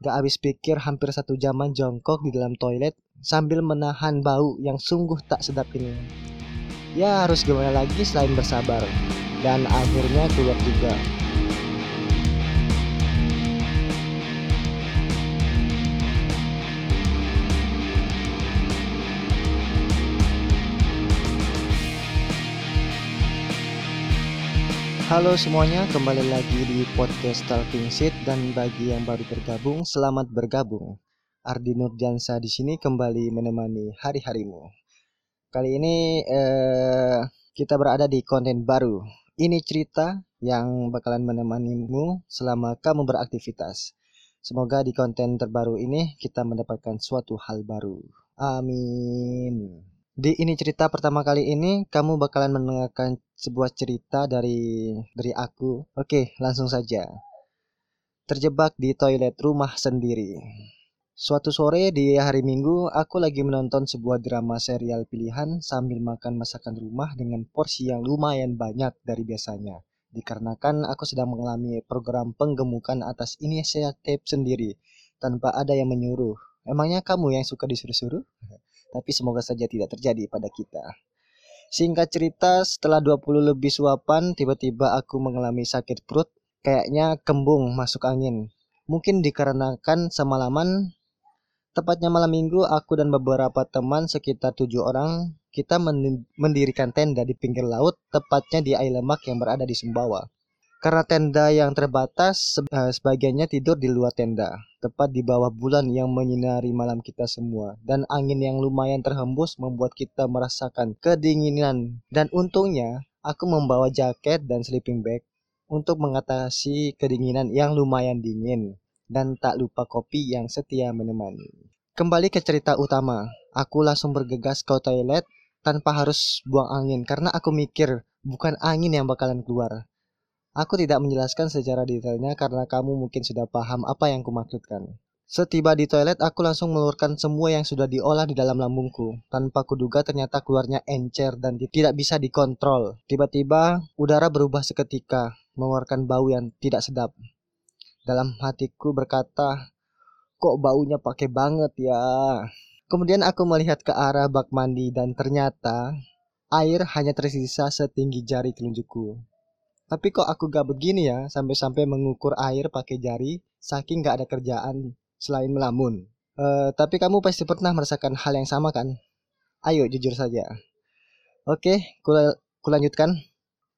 Gak habis pikir hampir satu jaman jongkok di dalam toilet sambil menahan bau yang sungguh tak sedap ini. Ya harus gimana lagi selain bersabar. Dan akhirnya keluar juga. Halo semuanya, kembali lagi di podcast Talking Seat dan bagi yang baru bergabung, selamat bergabung. Ardi Nurdiansa di sini kembali menemani hari-harimu. Kali ini eh, kita berada di konten baru. Ini cerita yang bakalan menemanimu selama kamu beraktivitas. Semoga di konten terbaru ini kita mendapatkan suatu hal baru. Amin. Di ini cerita pertama kali ini kamu bakalan mendengarkan sebuah cerita dari dari aku. Oke, langsung saja. Terjebak di toilet rumah sendiri. Suatu sore di hari Minggu, aku lagi menonton sebuah drama serial pilihan sambil makan masakan rumah dengan porsi yang lumayan banyak dari biasanya. Dikarenakan aku sedang mengalami program penggemukan atas inisiatif sendiri tanpa ada yang menyuruh. Emangnya kamu yang suka disuruh-suruh? Tapi semoga saja tidak terjadi pada kita. Singkat cerita, setelah 20 lebih suapan, tiba-tiba aku mengalami sakit perut, kayaknya kembung masuk angin. Mungkin dikarenakan semalaman, tepatnya malam minggu, aku dan beberapa teman sekitar tujuh orang, kita mendirikan tenda di pinggir laut, tepatnya di Ailemak yang berada di Sumbawa. Karena tenda yang terbatas, eh, sebagiannya tidur di luar tenda, tepat di bawah bulan yang menyinari malam kita semua. Dan angin yang lumayan terhembus membuat kita merasakan kedinginan. Dan untungnya, aku membawa jaket dan sleeping bag untuk mengatasi kedinginan yang lumayan dingin. Dan tak lupa kopi yang setia menemani. Kembali ke cerita utama, aku langsung bergegas ke toilet tanpa harus buang angin karena aku mikir bukan angin yang bakalan keluar, Aku tidak menjelaskan secara detailnya karena kamu mungkin sudah paham apa yang kumaksudkan. Setiba di toilet, aku langsung melurkan semua yang sudah diolah di dalam lambungku. Tanpa kuduga ternyata keluarnya encer dan tidak bisa dikontrol. Tiba-tiba, udara berubah seketika, mengeluarkan bau yang tidak sedap. Dalam hatiku berkata, kok baunya pakai banget ya. Kemudian aku melihat ke arah bak mandi dan ternyata air hanya tersisa setinggi jari telunjukku. Tapi kok aku gak begini ya, sampai-sampai mengukur air pakai jari, saking gak ada kerjaan selain melamun. Uh, tapi kamu pasti pernah merasakan hal yang sama kan? Ayo jujur saja. Oke, kul kulanjutkan.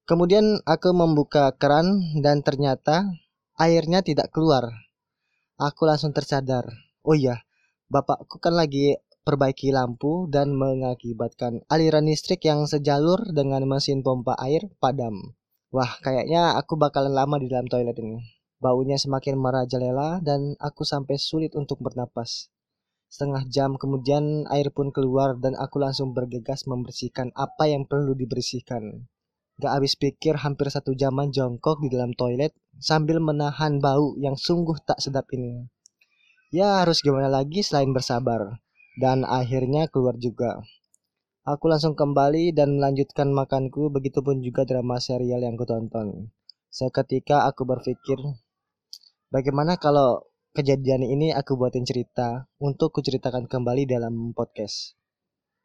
Kemudian aku membuka keran dan ternyata airnya tidak keluar. Aku langsung tersadar. Oh iya, bapakku kan lagi perbaiki lampu dan mengakibatkan aliran listrik yang sejalur dengan mesin pompa air padam. Wah, kayaknya aku bakalan lama di dalam toilet ini. Baunya semakin merajalela dan aku sampai sulit untuk bernapas. Setengah jam kemudian air pun keluar dan aku langsung bergegas membersihkan apa yang perlu dibersihkan. Gak habis pikir hampir satu jaman jongkok di dalam toilet sambil menahan bau yang sungguh tak sedap ini. Ya harus gimana lagi selain bersabar. Dan akhirnya keluar juga. Aku langsung kembali dan melanjutkan makanku, begitupun juga drama serial yang kutonton. Seketika aku berpikir, bagaimana kalau kejadian ini aku buatin cerita untuk kuceritakan kembali dalam podcast.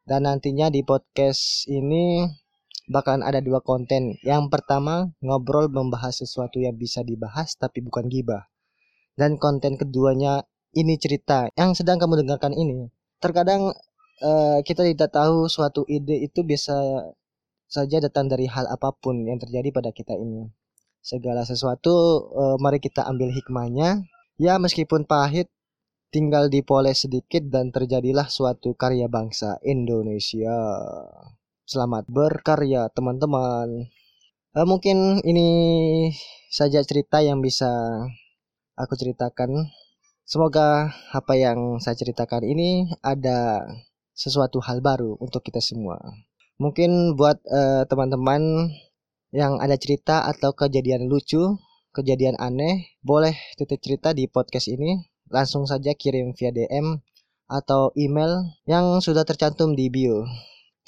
Dan nantinya di podcast ini bakalan ada dua konten. Yang pertama, ngobrol membahas sesuatu yang bisa dibahas tapi bukan gibah. Dan konten keduanya, ini cerita yang sedang kamu dengarkan ini. Terkadang uh, kita tidak tahu suatu ide itu bisa saja datang dari hal apa pun yang terjadi pada kita ini. Segala sesuatu uh, mari kita ambil hikmahnya. Ya meskipun pahit tinggal dipoles sedikit dan terjadilah suatu karya bangsa Indonesia. Selamat berkarya teman-teman. Uh, mungkin ini saja cerita yang bisa aku ceritakan. Semoga apa yang saya ceritakan ini ada sesuatu hal baru untuk kita semua. Mungkin buat eh, teman-teman yang ada cerita atau kejadian lucu, kejadian aneh, boleh tutup cerita di podcast ini. Langsung saja kirim via DM atau email yang sudah tercantum di bio.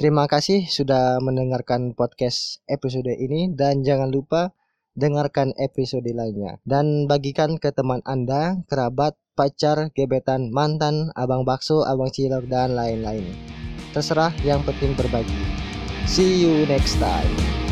Terima kasih sudah mendengarkan podcast episode ini dan jangan lupa dengarkan episode lainnya dan bagikan ke teman Anda, kerabat, pacar, gebetan, mantan, abang bakso, abang cilok dan lain-lain. Terserah yang penting berbagi. See you next time.